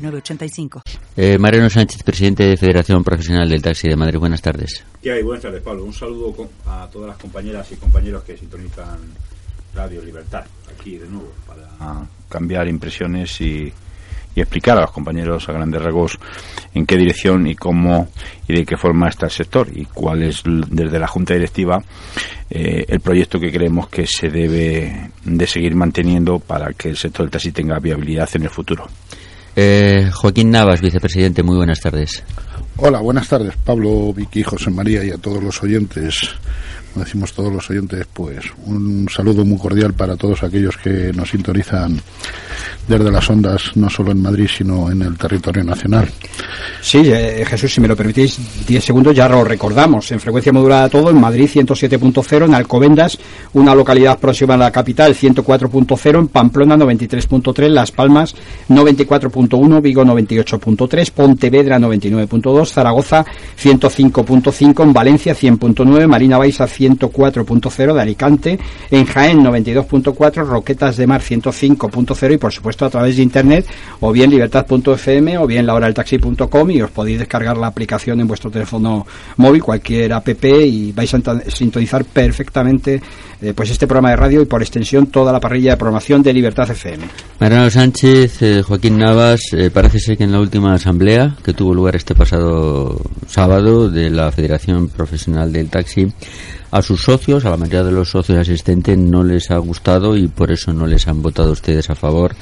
906985. Eh, Mariano Sánchez, presidente de Federación Profesional del Taxi de Madrid. Buenas tardes. ¿Qué hay? Buenas tardes, Pablo. Un saludo a todas las compañeras y compañeros que sintonizan Radio Libertad, aquí de nuevo, para cambiar impresiones y, y explicar a los compañeros a grandes rasgos en qué dirección y cómo y de qué forma está el sector y cuál es desde la Junta Directiva eh, el proyecto que creemos que se debe de seguir manteniendo para que el sector del taxi tenga viabilidad en el futuro. Eh, Joaquín Navas, vicepresidente. Muy buenas tardes. Hola, buenas tardes, Pablo, Vicky, José María y a todos los oyentes. Decimos todos los oyentes, pues un saludo muy cordial para todos aquellos que nos sintonizan desde las ondas, no solo en Madrid, sino en el territorio nacional. Sí, eh, Jesús, si me lo permitís, 10 segundos ya lo recordamos. En frecuencia modulada todo, en Madrid 107.0, en Alcobendas, una localidad próxima a la capital 104.0, en Pamplona 93.3, Las Palmas 94.1, Vigo 98.3, Pontevedra 99.2, Zaragoza 105.5, en Valencia 100.9, Marina Baixa 104.0 de Alicante, en Jaén 92.4, Roquetas de Mar 105.0 y por supuesto a través de internet o bien libertad.fm o bien lahoraltaxi.com y os podéis descargar la aplicación en vuestro teléfono móvil, cualquier app y vais a sintonizar perfectamente eh, pues este programa de radio y por extensión toda la parrilla de programación de Libertad FM. Mariano Sánchez, eh, Joaquín Navas, eh, parece ser que en la última asamblea que tuvo lugar este pasado sábado de la Federación Profesional del Taxi, a sus socios, a la mayoría de los socios asistentes, no les ha gustado y por eso no les han votado ustedes a favor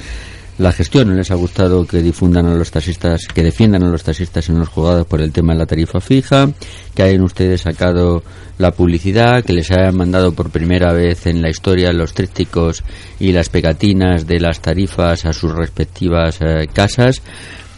la gestión. No les ha gustado que difundan a los taxistas, que defiendan a los taxistas en los juzgados por el tema de la tarifa fija, que hayan ustedes sacado la publicidad, que les hayan mandado por primera vez en la historia los trípticos y las pegatinas de las tarifas a sus respectivas eh, casas.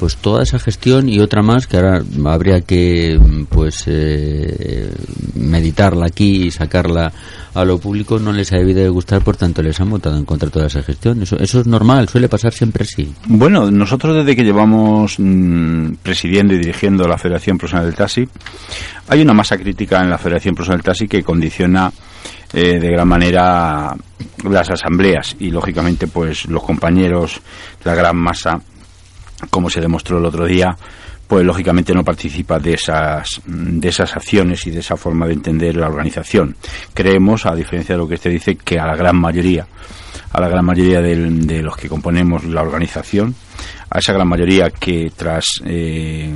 Pues toda esa gestión y otra más que ahora habría que pues eh, meditarla aquí y sacarla a lo público no les ha debido de gustar, por tanto les han votado en contra de toda esa gestión. Eso, eso es normal, suele pasar siempre así. Bueno, nosotros desde que llevamos mm, presidiendo y dirigiendo la Federación Profesional del Taxi, hay una masa crítica en la Federación Profesional del Taxi que condiciona eh, de gran manera las asambleas y lógicamente pues los compañeros, la gran masa, como se demostró el otro día, pues lógicamente no participa de esas de esas acciones y de esa forma de entender la organización. Creemos, a diferencia de lo que usted dice, que a la gran mayoría, a la gran mayoría de los que componemos la organización, a esa gran mayoría que tras eh,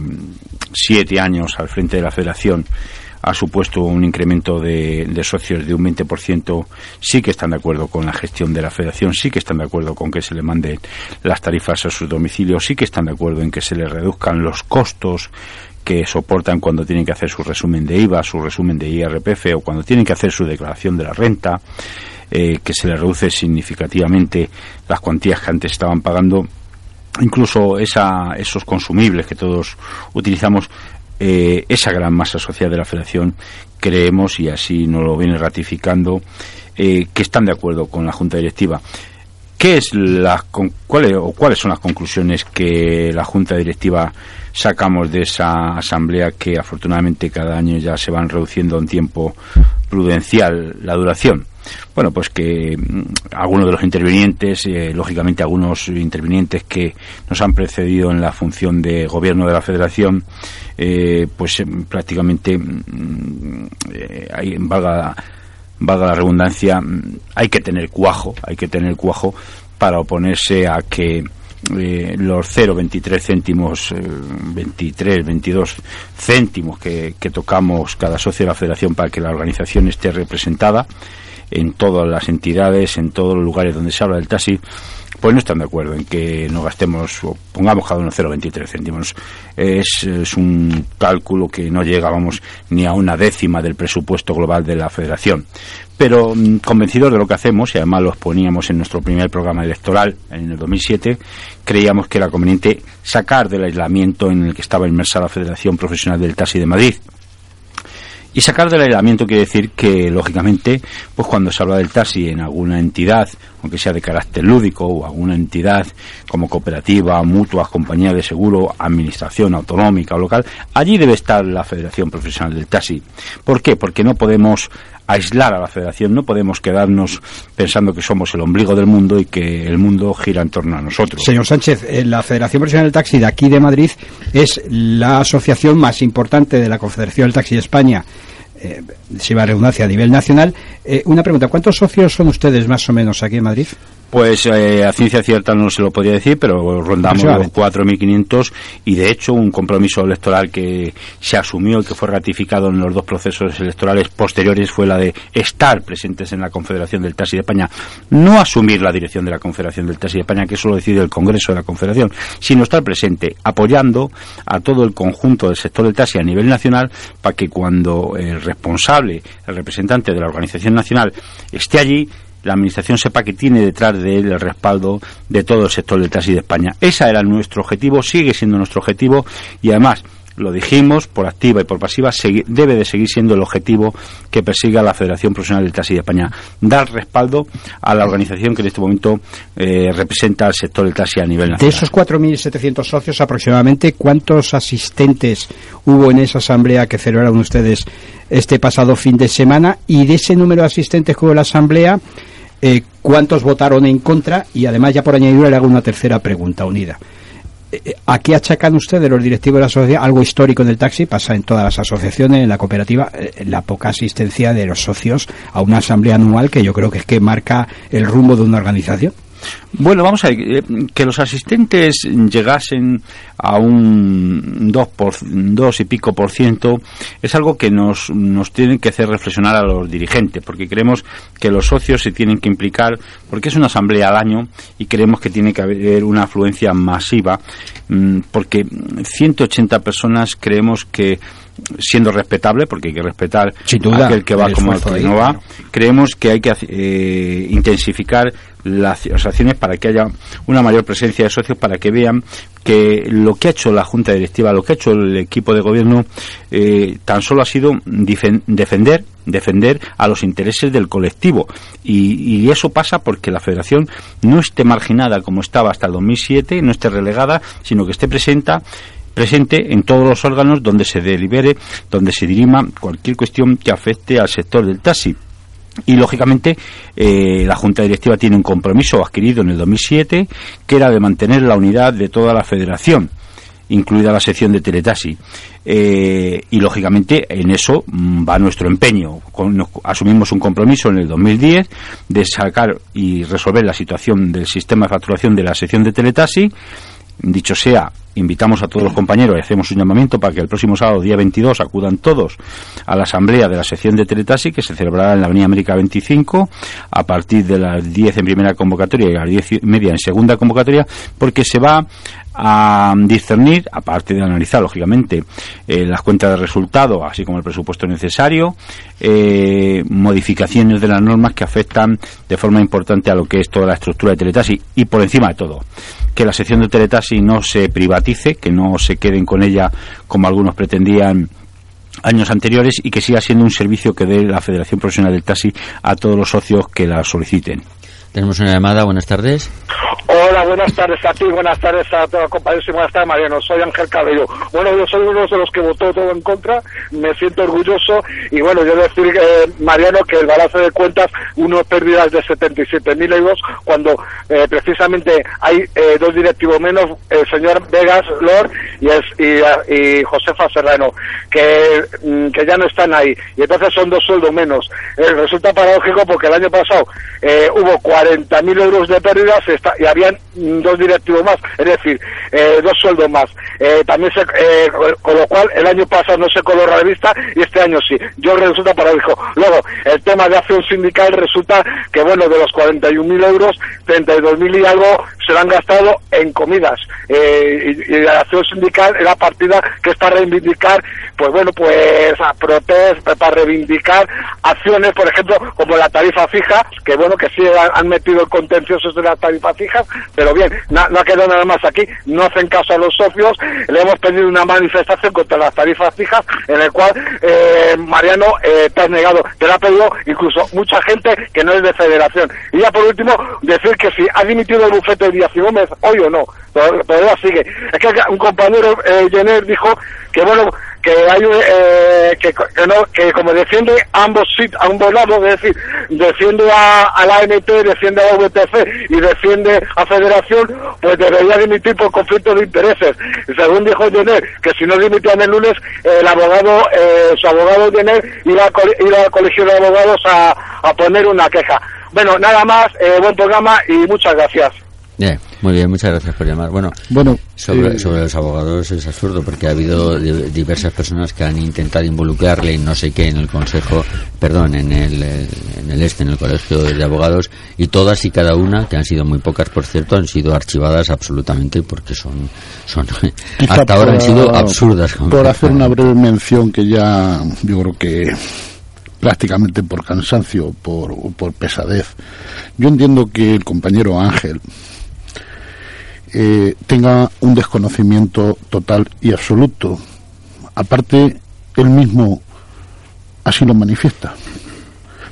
siete años al frente de la Federación ha supuesto un incremento de, socios de un 20%, sí que están de acuerdo con la gestión de la federación, sí que están de acuerdo con que se le manden las tarifas a sus domicilios, sí que están de acuerdo en que se les reduzcan los costos que soportan cuando tienen que hacer su resumen de IVA, su resumen de IRPF o cuando tienen que hacer su declaración de la renta, eh, que se les reduce significativamente las cuantías que antes estaban pagando. Incluso esa, esos consumibles que todos utilizamos, eh, esa gran masa social de la Federación, creemos, y así nos lo viene ratificando, eh, que están de acuerdo con la Junta Directiva. ¿Qué es la, con, o cuáles son las conclusiones que la Junta Directiva sacamos de esa asamblea que afortunadamente cada año ya se van reduciendo en tiempo prudencial la duración? Bueno, pues que mm, algunos de los intervinientes, eh, lógicamente algunos intervinientes que nos han precedido en la función de gobierno de la Federación, eh, pues eh, prácticamente, mm, eh, hay, valga, valga la redundancia, mm, hay que tener cuajo, hay que tener cuajo para oponerse a que eh, los 0,23 céntimos, eh, 23, 22 céntimos que, que tocamos cada socio de la federación para que la organización esté representada en todas las entidades, en todos los lugares donde se habla del taxi, pues no están de acuerdo en que no gastemos o pongamos cada uno 0,23 céntimos. Es, un cálculo que no llega, vamos, ni a una décima del presupuesto global de la Federación pero mm, convencidos de lo que hacemos, y además lo poníamos en nuestro primer programa electoral en el 2007, creíamos que era conveniente sacar del aislamiento en el que estaba inmersa la Federación Profesional del Taxi de Madrid. Y sacar del aislamiento quiere decir que, lógicamente, pues cuando se habla del taxi en alguna entidad, aunque sea de carácter lúdico, o alguna entidad como cooperativa, mutua, compañía de seguro, administración autonómica o local, allí debe estar la Federación Profesional del Taxi. ¿Por qué? Porque no podemos aislar a la federación, no podemos quedarnos pensando que somos el ombligo del mundo y que el mundo gira en torno a nosotros. Señor Sánchez, eh, la Federación Profesional del Taxi de aquí de Madrid es la asociación más importante de la Confederación del Taxi de España. Eh, si va a redundancia a nivel nacional. Eh, una pregunta, ¿cuántos socios son ustedes más o menos aquí en Madrid? Pues eh, a ciencia cierta no se lo podía decir, pero rondamos los 4.500 y de hecho un compromiso electoral que se asumió y que fue ratificado en los dos procesos electorales posteriores fue la de estar presentes en la Confederación del Taxi de España. No asumir la dirección de la Confederación del Taxi de España, que eso lo decide el Congreso de la Confederación, sino estar presente apoyando a todo el conjunto del sector del taxi a nivel nacional para que cuando el responsable, el representante de la organización nacional esté allí, la Administración sepa que tiene detrás de él el respaldo de todo el sector del taxi de España. Ese era nuestro objetivo, sigue siendo nuestro objetivo y además lo dijimos, por activa y por pasiva, debe de seguir siendo el objetivo que persiga la Federación Profesional del Taxi de España, dar respaldo a la organización que en este momento eh, representa al sector del taxi a nivel nacional. De esos 4.700 socios aproximadamente, ¿cuántos asistentes hubo en esa asamblea que celebraron ustedes este pasado fin de semana? Y de ese número de asistentes que hubo en la asamblea, eh, cuántos votaron en contra y además ya por añadidura le hago una tercera pregunta unida. Eh, eh, ¿A qué achacan ustedes los directivos de la asociación? Algo histórico en el taxi, pasa en todas las asociaciones, en la cooperativa, la poca asistencia de los socios a una asamblea anual que yo creo que es que marca el rumbo de una organización. Bueno, vamos a ver, eh, que los asistentes llegasen a un 2, por, dos y pico por ciento es algo que nos, nos tiene que hacer reflexionar a los dirigentes, porque creemos que los socios se tienen que implicar, porque es una asamblea al año y creemos que tiene que haber una afluencia masiva, mm, porque 180 personas creemos que siendo respetable, porque hay que respetar a aquel que va como el que no va, creemos que hay que eh, intensificar las, acciones para que haya una mayor presencia de socios, para que vean que lo que ha hecho la Junta Directiva, lo que ha hecho el equipo de gobierno, eh, tan solo ha sido defender defender a los intereses del colectivo. Y, y, eso pasa porque la Federación no esté marginada como estaba hasta el 2007, no esté relegada, sino que esté presenta presente en todos los órganos donde se delibere, donde se dirima cualquier cuestión que afecte al sector del taxi. Y lógicamente eh, la Junta Directiva tiene un compromiso adquirido en el 2007 que era de mantener la unidad de toda la federación incluida la sección de Teletaxi. Eh, y lógicamente en eso mm, va nuestro empeño. asumimos un compromiso en el 2010 de sacar y resolver la situación del sistema de facturación de la sección de Teletaxi. Dicho sea, invitamos a todos los compañeros y hacemos un llamamiento para que el próximo sábado, día 22, acudan todos a la asamblea de la sección de Teletasi que se celebrará en la Avenida América 25 a partir de las 10 en primera convocatoria y a las 10 y media en segunda convocatoria, porque se va a discernir, aparte de analizar, lógicamente, eh, las cuentas de resultado, así como el presupuesto necesario, eh, modificaciones de las normas que afectan de forma importante a lo que es toda la estructura de Teletasi y por encima de todo, que la sección de Teletasi no se privatice, que no se queden con ella como algunos pretendían años anteriores y que siga siendo un servicio que dé la Federación Profesional del Taxi a todos los socios que la soliciten. Tenemos una llamada, buenas tardes. Hola, buenas tardes a ti, buenas tardes a todos los compañeros y buenas tardes Mariano, soy Ángel Cabello. Bueno, yo soy uno de los que votó todo en contra, me siento orgulloso y bueno, yo decir, eh, Mariano, que el balance de cuentas, uno pérdidas de 77.000 euros, cuando eh, precisamente hay eh, dos directivos menos, el señor Vegas Lord y, es, y, Josefa Serrano, que, mm, que ya no están ahí, y entonces son dos sueldos menos. resulta paradójico porque el año pasado hubo 40 40.000 euros de pérdidas está, y habían dos directivos más, es decir, eh, dos sueldos más. Eh, también se, eh, con lo cual el año pasado no se coló la revista y este año sí. Yo resulta paradójico. Luego, el tema de acción sindical resulta que, bueno, de los 41.000 euros, 32.000 y algo se lo han gastado en comidas. y, y, la acción sindical es la partida que es para reivindicar, pues bueno, pues a protesta, para reivindicar acciones, por ejemplo, como la tarifa fija, que bueno, que sí han, metido contenciosos de las tarifas fijas, pero bien, no, ha quedado nada más aquí, no hacen caso a los socios, le hemos pedido una manifestación contra las tarifas fijas, en el cual eh, Mariano eh, te has negado, te lo ha pedido incluso mucha gente que no es de federación. Y ya por último, decir que si ha dimitido el bufete Díaz y Gómez, hoy o no, todavía sigue. Es que un compañero, eh, Jenner, dijo que bueno, que hay eh, que, no, que como defiende ambos a ambos lados, es decir, defiende a, la ANT, defiende a la VTC y defiende a Federación, pues debería dimitir por conflicto de intereses. Y según dijo Jenner, que si no dimitían el lunes, el abogado, eh, su abogado Jenner iba, a, al colegio de abogados a, a poner una queja. Bueno, nada más, eh, buen programa y muchas gracias. Bien, muy bien, muchas gracias por llamar. Bueno, bueno sobre, sobre los abogados es absurdo porque ha habido diversas personas que han intentado involucrarle en no sé qué en el consejo, perdón, en el, en el este, en el colegio de abogados, y todas y cada una, que han sido muy pocas por cierto, han sido archivadas absolutamente porque son, son hasta ahora han sido absurdas. Por hacer una breve mención que ya yo creo que prácticamente por cansancio, por, por pesadez. Yo entiendo que el compañero Ángel eh, tenga un desconocimiento total y absoluto. Aparte, él mismo así lo manifiesta,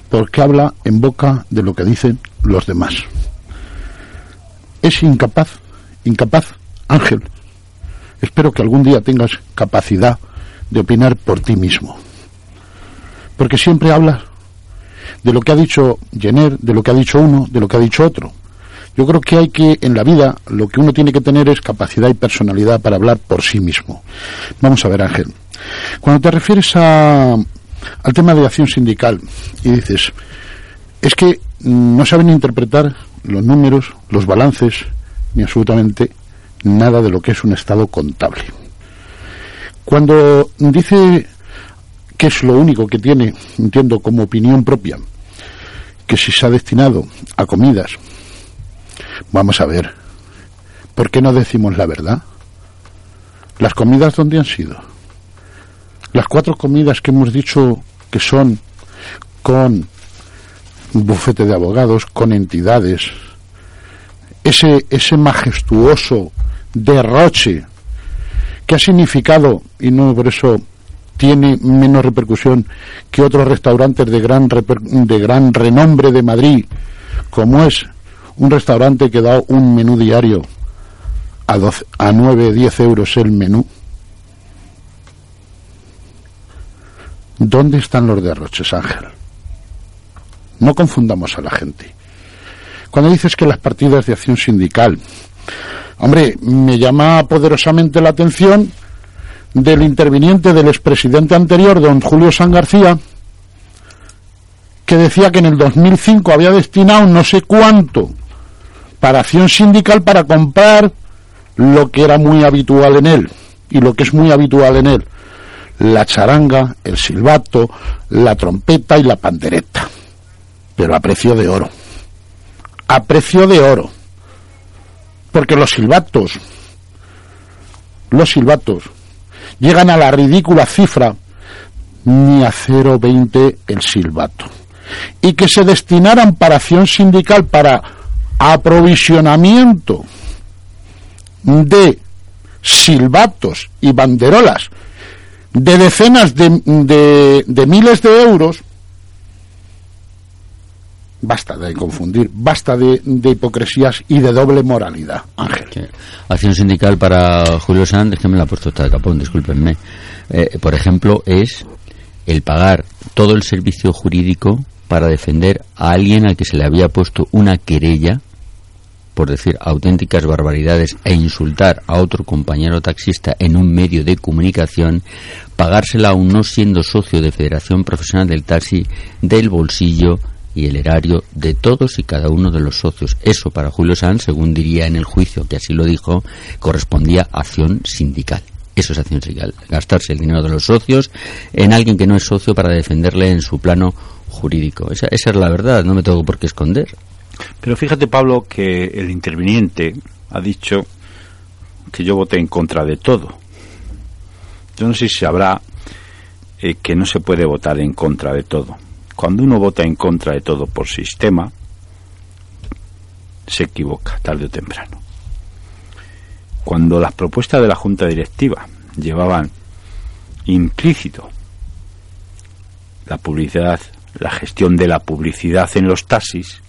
porque habla en boca de lo que dicen los demás. Es incapaz, incapaz, Ángel. Espero que algún día tengas capacidad de opinar por ti mismo. Porque siempre hablas de lo que ha dicho Jenner, de lo que ha dicho uno, de lo que ha dicho otro. Yo creo que hay que, en la vida, lo que uno tiene que tener es capacidad y personalidad para hablar por sí mismo. Vamos a ver, Ángel. Cuando te refieres a, al tema de acción sindical y dices, es que no saben interpretar los números, los balances, ni absolutamente nada de lo que es un estado contable. Cuando dice que es lo único que tiene, entiendo, como opinión propia, que si se ha destinado a comidas, Vamos a ver. ¿Por qué no decimos la verdad? ¿Las comidas dónde han sido? Las cuatro comidas que hemos dicho que son con bufete de abogados, con entidades, ese, ese majestuoso derroche que ha significado, y no por eso tiene menos repercusión que otros restaurantes de gran, de gran renombre de Madrid, como es un restaurante que da un menú diario a, 12, a 9, 10 euros el menú. ¿Dónde están los derroches, Ángel? No confundamos a la gente. Cuando dices que las partidas de acción sindical, hombre, me llama poderosamente la atención del interviniente del expresidente anterior, don Julio San García, que decía que en el 2005 había destinado no sé cuánto para acción sindical para comprar lo que era muy habitual en él y lo que es muy habitual en él, la charanga, el silbato, la trompeta y la pandereta, pero a precio de oro, a precio de oro, porque los silbatos, los silbatos llegan a la ridícula cifra ni a 0,20 el silbato. Y que se destinaran para acción sindical para aprovisionamiento de silbatos y banderolas de decenas de, de, miles de euros, basta de confundir, basta de, hipocresías y de doble moralidad, Ángel. Acción sindical para Julio Sanz, que me la ha puesto hasta de capón, discúlpenme. Eh, por ejemplo, es el pagar todo el servicio jurídico para defender a alguien al que se le había puesto una querella por decir auténticas barbaridades e insultar a otro compañero taxista en un medio de comunicación, pagársela aún no siendo socio de Federación Profesional del Taxi del bolsillo y el erario de todos y cada uno de los socios. Eso para Julio Sanz, según diría en el juicio, que así lo dijo, correspondía a acción sindical. Eso es acción sindical, gastarse el dinero de los socios en alguien que no es socio para defenderle en su plano jurídico. Esa, es la verdad, no me tengo por qué esconder. Pero fíjate, Pablo, que el interviniente ha dicho que yo voté en contra de todo. Yo no sé si sabrá eh, que no se puede votar en contra de todo. Cuando uno vota en contra de todo por sistema, se equivoca tarde o temprano. Cuando las propuestas de la Junta Directiva llevaban implícito la publicidad, la gestión de la publicidad en los taxis,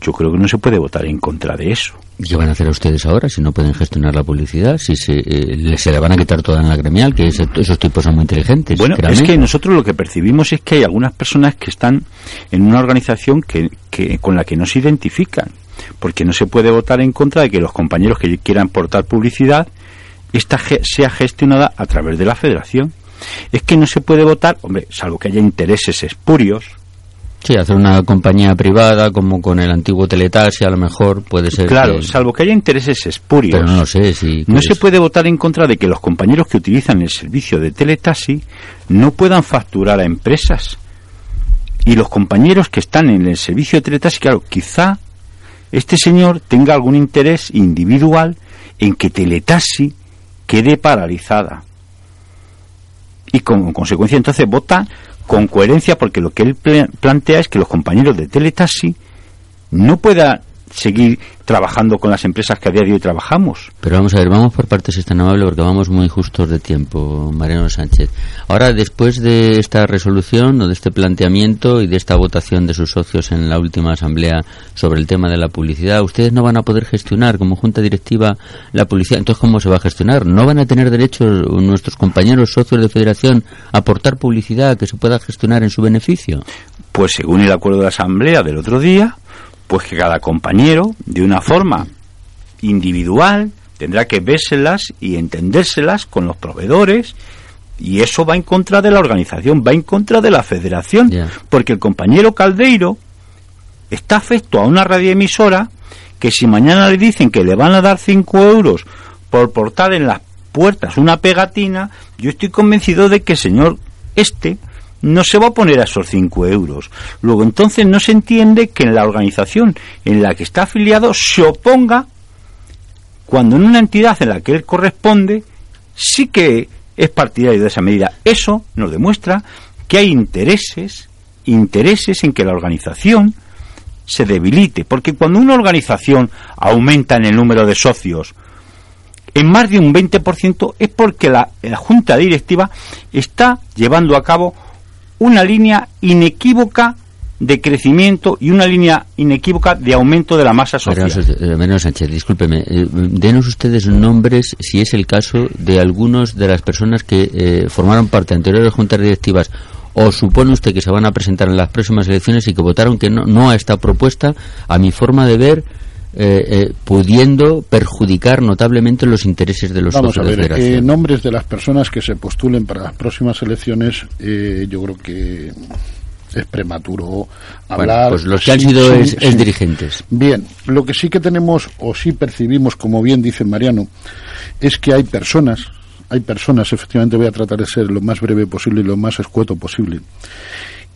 yo creo que no se puede votar en contra de eso. ¿Qué van a hacer ustedes ahora si no pueden gestionar la publicidad? Si se, eh, se la van a quitar toda en la gremial, que esos tipos son muy inteligentes. Bueno, es que nosotros lo que percibimos es que hay algunas personas que están en una organización que, que, con la que no se identifican, porque no se puede votar en contra de que los compañeros que quieran portar publicidad esta sea gestionada a través de la federación. Es que no se puede votar, hombre, salvo que haya intereses espurios, Sí, hacer una compañía privada como con el antiguo Teletaxi a lo mejor puede ser. Claro, salvo que haya intereses espurios. Pero no sé si. No se puede votar en contra de que los compañeros que utilizan el servicio de Teletaxi no puedan facturar a empresas. Y los compañeros que están en el servicio de Teletaxi, claro, quizá este señor tenga algún interés individual en que Teletaxi quede paralizada. Y como consecuencia entonces vota con coherencia porque lo que él plantea es que los compañeros de Teletaxi no puedan seguir trabajando con las empresas que a día de hoy trabajamos. Pero vamos a ver, vamos por partes, es tan amable, porque vamos muy justos de tiempo, Mariano Sánchez. Ahora, después de esta resolución o de este planteamiento y de esta votación de sus socios en la última asamblea sobre el tema de la publicidad, ustedes no van a poder gestionar como junta directiva la publicidad. Entonces, ¿cómo se va a gestionar? ¿No van a tener derecho nuestros compañeros socios de federación a aportar publicidad que se pueda gestionar en su beneficio? Pues según el acuerdo de asamblea del otro día, pues que cada compañero, de una forma individual, tendrá que vérselas y entendérselas con los proveedores y eso va en contra de la organización, va en contra de la federación, porque el compañero Caldeiro está afecto a una radioemisora que si mañana le dicen que le van a dar 5 euros por portar en las puertas una pegatina, yo estoy convencido de que el señor este no se va a poner a esos 5 euros. Luego, entonces, no se entiende que en la organización en la que está afiliado se oponga cuando en una entidad en la que él corresponde sí que es partidario de esa medida. Eso nos demuestra que hay intereses, intereses en que la organización se debilite, porque cuando una organización aumenta en el número de socios en más de un 20% es porque la, la junta directiva está llevando a cabo una línea inequívoca de crecimiento y una línea inequívoca de aumento de la masa social. Menos Sánchez, discúlpeme, eh, denos ustedes nombres, si es el caso, de algunos de las personas que eh, formaron parte de anteriores juntas directivas o supone usted que se van a presentar en las próximas elecciones y que votaron que no, no a esta propuesta, a mi forma de ver, eh, eh, pudiendo perjudicar notablemente los intereses de los Vamos a ver, eh, nombres de las personas que se postulen para las próximas elecciones, yo creo que es prematuro hablar. pues los que han sido es, dirigentes. Bien, lo que sí que tenemos o sí percibimos, como bien dice Mariano, es que hay personas, hay personas, efectivamente voy a tratar de ser lo más breve posible y lo más escueto posible,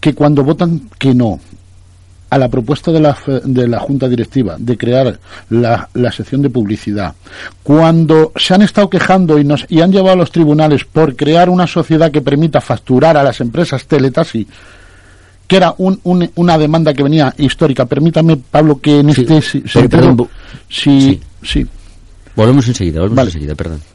que cuando votan que no a la propuesta de la, de la Junta Directiva de crear la, la, sección de publicidad, cuando se han estado quejando y, nos, y han llevado a los tribunales por crear una sociedad que permita facturar a las empresas Teletasi, que era un, un, una demanda que venía histórica. Permítame, Pablo, que en este sí, perdón, sí, sí, sí. Volvemos enseguida, volvemos vale. enseguida, perdón.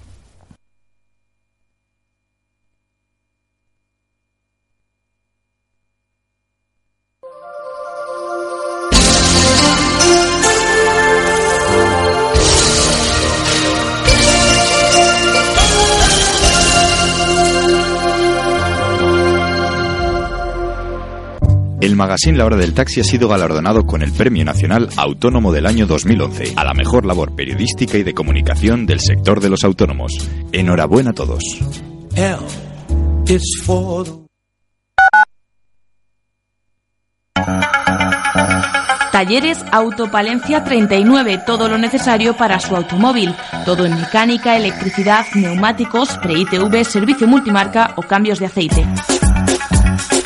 El magazine La Hora del Taxi ha sido galardonado con el Premio Nacional Autónomo del año 2011 a la mejor labor periodística y de comunicación del sector de los autónomos. Enhorabuena a todos. Talleres Autopalencia 39, todo lo necesario para su automóvil. Todo en mecánica, electricidad, neumáticos, pre-ITV, servicio multimarca o cambios de aceite.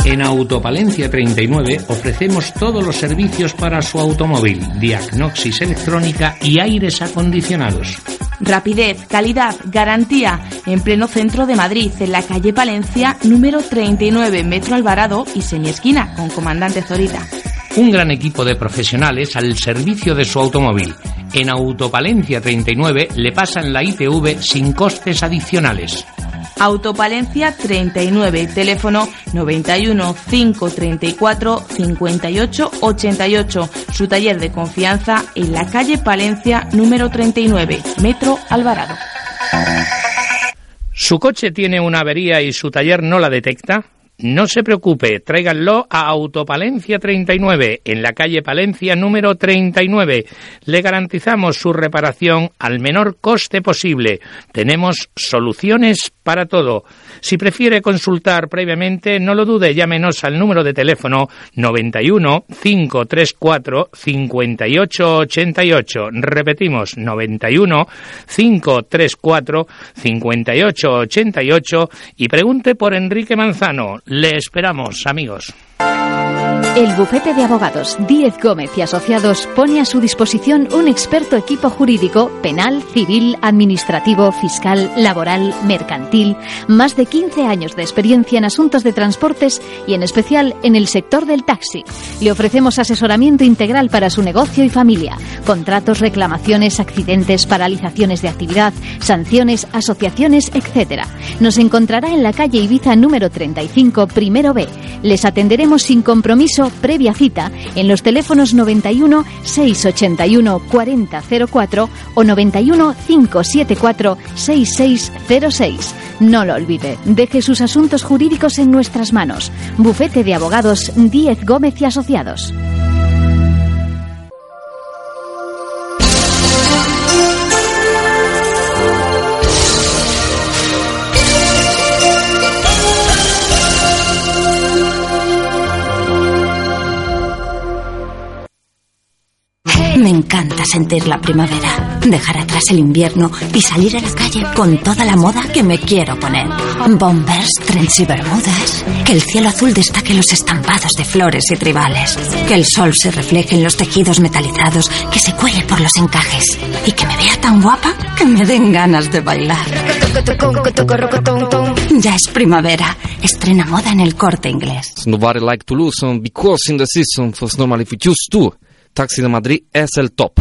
En Autopalencia 39 ofrecemos todos los servicios para su automóvil, diagnosis electrónica y aires acondicionados. Rapidez, calidad, garantía. En pleno centro de Madrid, en la calle Palencia, número 39, Metro Alvarado y semiesquina, con Comandante Zorita. Un gran equipo de profesionales al servicio de su automóvil. En Autopalencia 39 le pasan la ITV sin costes adicionales. Autopalencia 39, teléfono 91 534 58 88. Su taller de confianza en la calle Palencia número 39, Metro Alvarado. ¿Su coche tiene una avería y su taller no la detecta? No se preocupe, tráiganlo a Autopalencia 39, en la calle Palencia número 39. Le garantizamos su reparación al menor coste posible. Tenemos soluciones para todo. Si prefiere consultar previamente, no lo dude, llámenos al número de teléfono 91 534 5888. Repetimos, 91 534 5888 y pregunte por Enrique Manzano. Le esperamos, amigos. El bufete de abogados Díez Gómez y Asociados pone a su disposición un experto equipo jurídico penal, civil, administrativo, fiscal, laboral, mercantil, más de 15 años de experiencia en asuntos de transportes y en especial en el sector del taxi. Le ofrecemos asesoramiento integral para su negocio y familia, contratos, reclamaciones, accidentes, paralizaciones de actividad, sanciones, asociaciones, etc. Nos encontrará en la calle Ibiza número 35, primero B. Les atenderemos sin compromiso previa cita en los teléfonos 91 681 4004 o 91 574 6606. No lo olvide, deje sus asuntos jurídicos en nuestras manos. Bufete de Abogados 10 Gómez y Asociados. Me encanta sentir la primavera, dejar atrás el invierno y salir a la calle con toda la moda que me quiero poner. Bombers, trench y bermudas, que el cielo azul destaque los estampados de flores y tribales, que el sol se refleje en los tejidos metalizados, que se cuele por los encajes y que me vea tan guapa que me den ganas de bailar. Ya es primavera, estrena moda en el corte inglés. Nobody like to lose because in the season normally if you choose to. Taxi de Madrid es el top.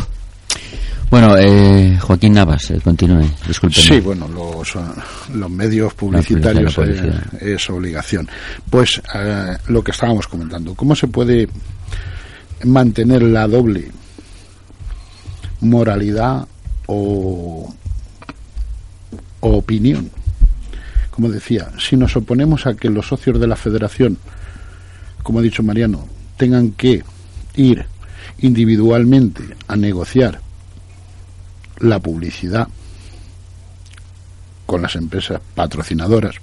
Bueno, eh, Joaquín Navas, eh, continúe, disculpe. Sí, bueno, los, los medios publicitarios publicidad, eh, es obligación. Pues eh, lo que estábamos comentando, ¿cómo se puede mantener la doble moralidad o, o opinión? Como decía, si nos oponemos a que los socios de la federación, como ha dicho Mariano, tengan que ir individualmente a negociar la publicidad con las empresas patrocinadoras,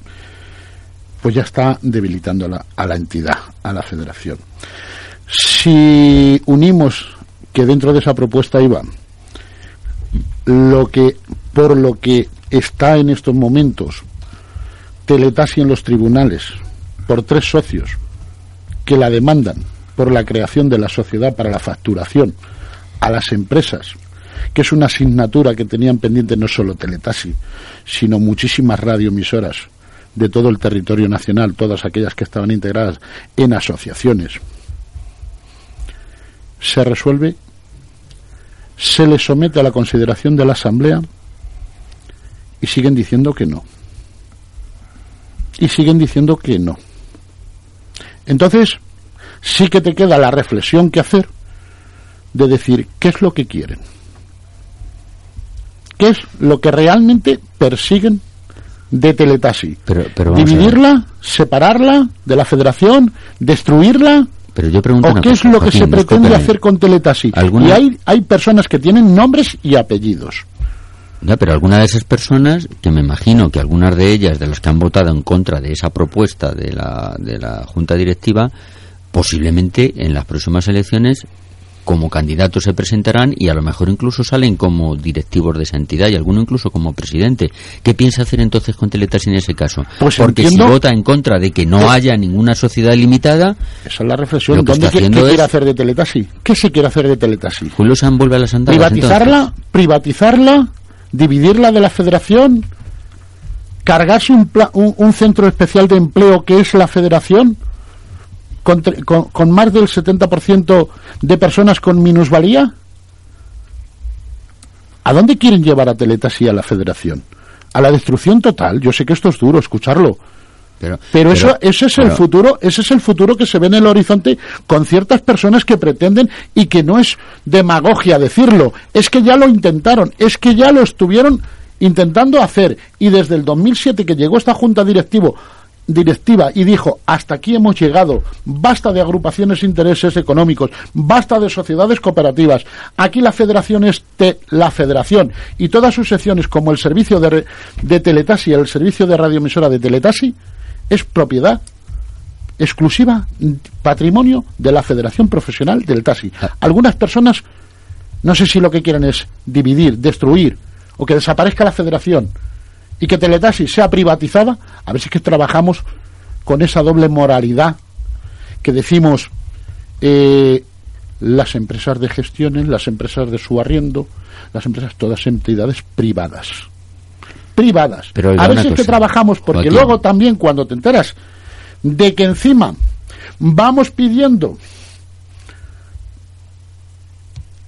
pues ya está debilitando a la, entidad, a la federación. Si unimos que dentro de esa propuesta iba lo que por lo que está en estos momentos Teletasi en los tribunales por tres socios que la demandan por la creación de la sociedad para la facturación a las empresas, que es una asignatura que tenían pendiente no solo Teletasi, sino muchísimas radioemisoras de todo el territorio nacional, todas aquellas que estaban integradas en asociaciones. Se resuelve, se le somete a la consideración de la Asamblea y siguen diciendo que no. Y siguen diciendo que no. Entonces, sí que te queda la reflexión que hacer de decir qué es lo que quieren. ¿Qué es lo que realmente persiguen de Teletasi? Pero. ¿Dividirla? ¿Separarla de la federación? ¿Destruirla? Pero yo pregunto ¿O qué es lo que se pretende hacer con Teletasi? ¿Alguna- Y hay, hay personas que tienen nombres y apellidos. Ya, pero algunas de esas personas, que me imagino que algunas de ellas, de las que han votado en contra de esa propuesta de la, de la Junta Directiva, posiblemente en las próximas elecciones como candidatos se presentarán y a lo mejor incluso salen como directivos de esa entidad y alguno incluso como presidente. ¿Qué piensa hacer entonces con Teletasi en ese caso? Pues Porque entiendo- si vota en contra de que no haya ninguna sociedad limitada, Esa es la reflexión. Lo que ¿Dónde está qué, haciendo qué quiere es- hacer de Teletasi? ¿Qué se quiere hacer de Teletasi? Julio San vuelve a las andadas. privatizarla, entonces. privatizarla, dividirla de la federación, cargarse un, pla- un, un centro especial de empleo que es la federación, con, tre- con- con más del 70% de personas con minusvalía. ¿A dónde quieren llevar a Teletasi a la federación? A la destrucción total. Yo sé que esto es duro escucharlo. Pero, Pero, eso, ese es el futuro, ese es el futuro que se ve en el horizonte con ciertas personas que pretenden y que no es demagogia decirlo, es que ya lo intentaron, es que ya lo estuvieron intentando hacer y desde el 2007 que llegó esta junta directivo directiva y dijo hasta aquí hemos llegado. Basta de agrupaciones de intereses económicos. Basta de sociedades cooperativas. Aquí la federación es te- la federación. Y todas sus secciones como el servicio de, de teletasi el servicio de radioemisora de teletasi es propiedad exclusiva patrimonio de la Federación Profesional del Taxi. Algunas personas no sé si lo que quieren es dividir, destruir o que desaparezca la federación y que Teletasi sea privatizada, a ver si es que trabajamos con esa doble moralidad que decimos eh, las empresas de gestiones, las empresas de su arriendo, las empresas, todas entidades privadas. Privadas. Pero, a ver una si es que trabajamos, porque Joaquín. luego también cuando te enteras de que encima vamos pidiendo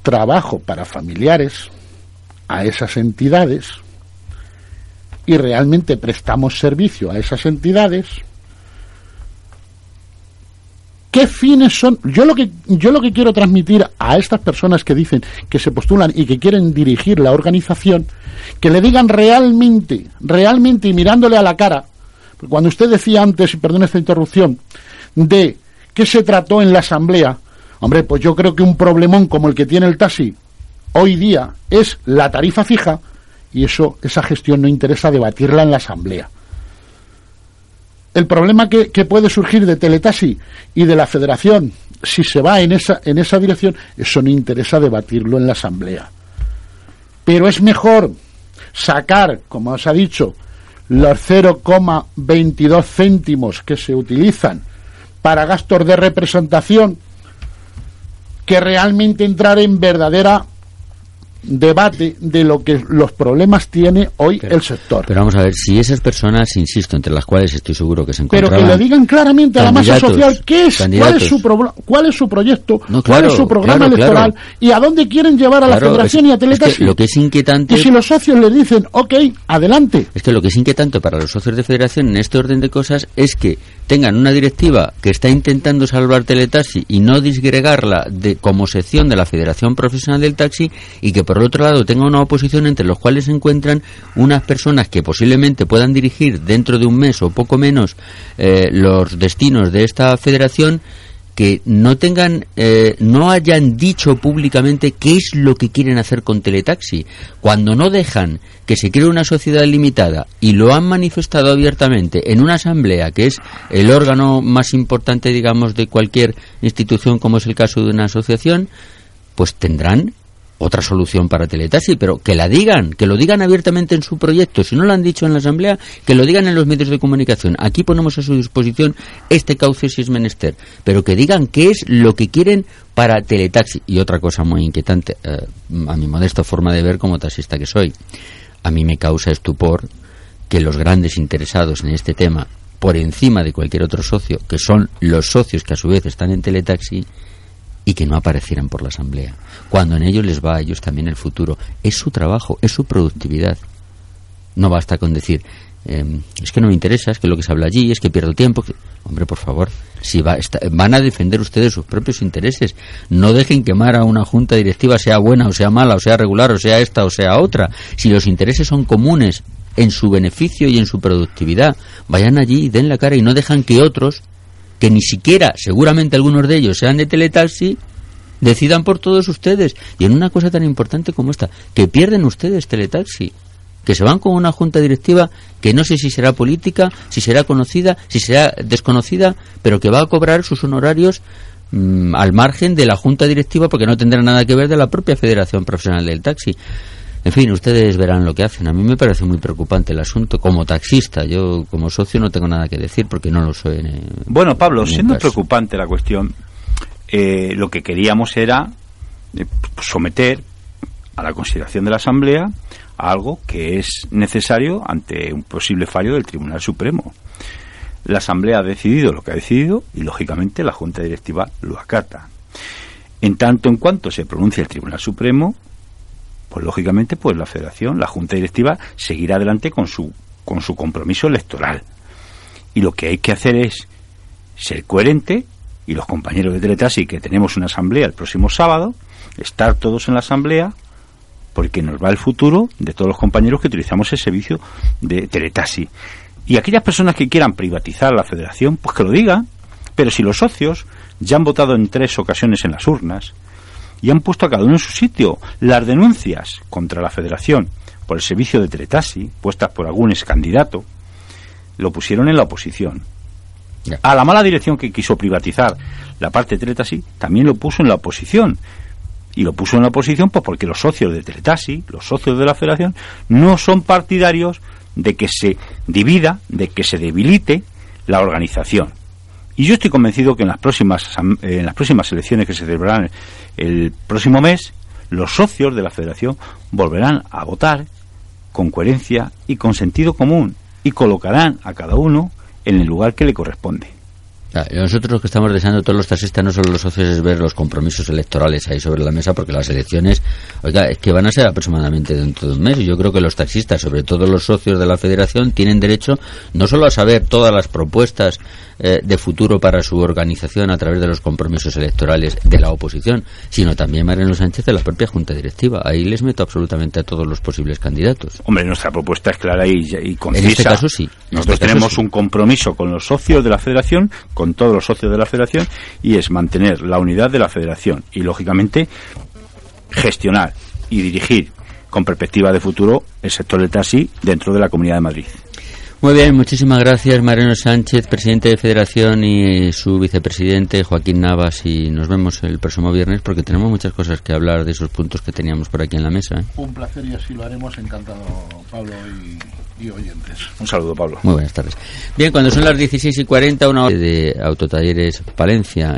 trabajo para familiares a esas entidades y realmente prestamos servicio a esas entidades, ¿qué fines son? Yo lo que yo lo que quiero transmitir a estas personas que dicen que se postulan y que quieren dirigir la organización, que le digan realmente, realmente y mirándole a la cara, cuando usted decía antes, y perdone esta interrupción, de qué se trató en la asamblea, hombre, pues yo creo que un problemón como el que tiene el taxi hoy día es la tarifa fija y eso esa gestión no interesa debatirla en la asamblea. El problema que, puede surgir de Teletasi y de la Federación, si se va en esa, en esa dirección, eso no interesa debatirlo en la asamblea. Pero es mejor sacar, como os ha dicho, los 0,22 céntimos que se utilizan para gastos de representación que realmente entrar en verdadera debate de lo que los problemas tiene hoy el sector. Pero vamos a ver, si esas personas, insisto, entre las cuales estoy seguro que se Pero encontraban... que le digan claramente a la masa social qué es, cuál es su pro- cuál es su proyecto, No, cuál es su programa claro, electoral claro. y a dónde quieren llevar a la Federación es- y a es que lo que es inquietante... Y si los socios le dicen, ok, adelante. Es que lo que es inquietante para los socios de federación en este orden de cosas es que tengan una directiva que está intentando salvar Teletaxi y no disgregarla de, como sección de la Federación Profesional del Taxi y que por el otro lado tenga una oposición entre los cuales se encuentran unas personas que posiblemente puedan dirigir dentro de un mes o poco menos eh, los destinos de esta federación que no tengan, eh, no hayan dicho públicamente qué es lo que quieren hacer con Teletaxi. Cuando no dejan que se cree una sociedad limitada y lo han manifestado abiertamente en una asamblea, que es el órgano más importante, digamos, de cualquier institución, como es el caso de una asociación, pues tendrán otra solución para Teletaxi, pero que la digan, que lo digan abiertamente en su proyecto. Si no lo han dicho en la Asamblea, que lo digan en los medios de comunicación. Aquí ponemos a su disposición este cauce si es menester, pero que digan qué es lo que quieren para Teletaxi. Y otra cosa muy inquietante, eh, a mi modesta forma de ver como taxista que soy, a mí me causa estupor que los grandes interesados en este tema, por encima de cualquier otro socio, que son los socios que a su vez están en Teletaxi, y que no aparecieran por la asamblea, cuando en ellos les va a ellos también el futuro. Es su trabajo, es su productividad. No basta con decir, eh, es que no me interesa, es que lo que se habla allí, es que pierdo tiempo. que- Hombre, por favor, si va, van a defender ustedes sus propios intereses, no dejen quemar a una junta directiva, sea buena o sea mala, o sea regular, o sea esta o sea otra. Si los intereses son comunes en su beneficio y en su productividad, vayan allí den la cara y no dejan que otros que ni siquiera, seguramente algunos de ellos sean de teletaxi, decidan por todos ustedes. Y en una cosa tan importante como esta, que pierden ustedes teletaxi, que se van con una junta directiva que no sé si será política, si será conocida, si será desconocida, pero que va a cobrar sus honorarios mm, al margen de la junta directiva porque no tendrá nada que ver de la propia Federación Profesional del Taxi. En fin, ustedes verán lo que hacen. A mí me parece muy preocupante el asunto como taxista. Yo como socio no tengo nada que decir porque no lo soy. En, bueno, Pablo, siendo preocupante la cuestión, eh, lo que queríamos era eh, someter a la consideración de la Asamblea algo que es necesario ante un posible fallo del Tribunal Supremo. La Asamblea ha decidido lo que ha decidido y, lógicamente, la Junta Directiva lo acata. En tanto en cuanto se pronuncia el Tribunal Supremo, pues lógicamente, pues la Federación, la Junta Directiva, seguirá adelante con su, con su compromiso electoral. Y lo que hay que hacer es ser coherente y los compañeros de Teletasi que tenemos una asamblea el próximo sábado, estar todos en la asamblea, porque nos va el futuro de todos los compañeros que utilizamos el servicio de Teletasi. Y aquellas personas que quieran privatizar la federación, pues que lo digan. Pero si los socios ya han votado en tres ocasiones en las urnas y han puesto a cada uno en su sitio las denuncias contra la federación por el servicio de Teletasi, puestas por algún ex candidato, lo pusieron en la oposición. A la mala dirección que quiso privatizar la parte de también lo puso en la oposición y lo puso en la oposición pues porque los socios de Teletasi, los socios de la federación, no son partidarios de que se divida, de que se debilite la organización. Y yo estoy convencido que en las próximas en las próximas elecciones que se celebrarán el próximo mes, los socios de la federación volverán a votar con coherencia y con sentido común y colocarán a cada uno en el lugar que le corresponde. Nosotros lo que estamos deseando todos los taxistas, no solo los socios, es ver los compromisos electorales ahí sobre la mesa, porque las elecciones, oiga, es que van a ser aproximadamente dentro de un mes, y yo creo que los taxistas, sobre todo los socios de la federación, tienen derecho no solo a saber todas las propuestas eh, de futuro para su organización a través de los compromisos electorales de la oposición, sino también Mariano Sánchez de la propia Junta Directiva. Ahí les meto absolutamente a todos los posibles candidatos. Hombre, nuestra propuesta es clara y, y concisa. En este caso sí. Este Nosotros tenemos un compromiso con los socios de la Federación, con todos los socios de la Federación, y es mantener la unidad de la Federación y, lógicamente, gestionar y dirigir con perspectiva de futuro el sector del taxi dentro de la Comunidad de Madrid. Muy bien, muchísimas gracias Mariano Sánchez, presidente de Federación y su vicepresidente Joaquín Navas y nos vemos el próximo viernes porque tenemos muchas cosas que hablar de esos puntos que teníamos por aquí en la mesa. ¿eh? Un placer y así lo haremos, encantado Pablo y, oyentes. Un saludo Pablo. Muy buenas tardes. Bien, cuando son las 16 y 40, una hora de Autotalleres Palencia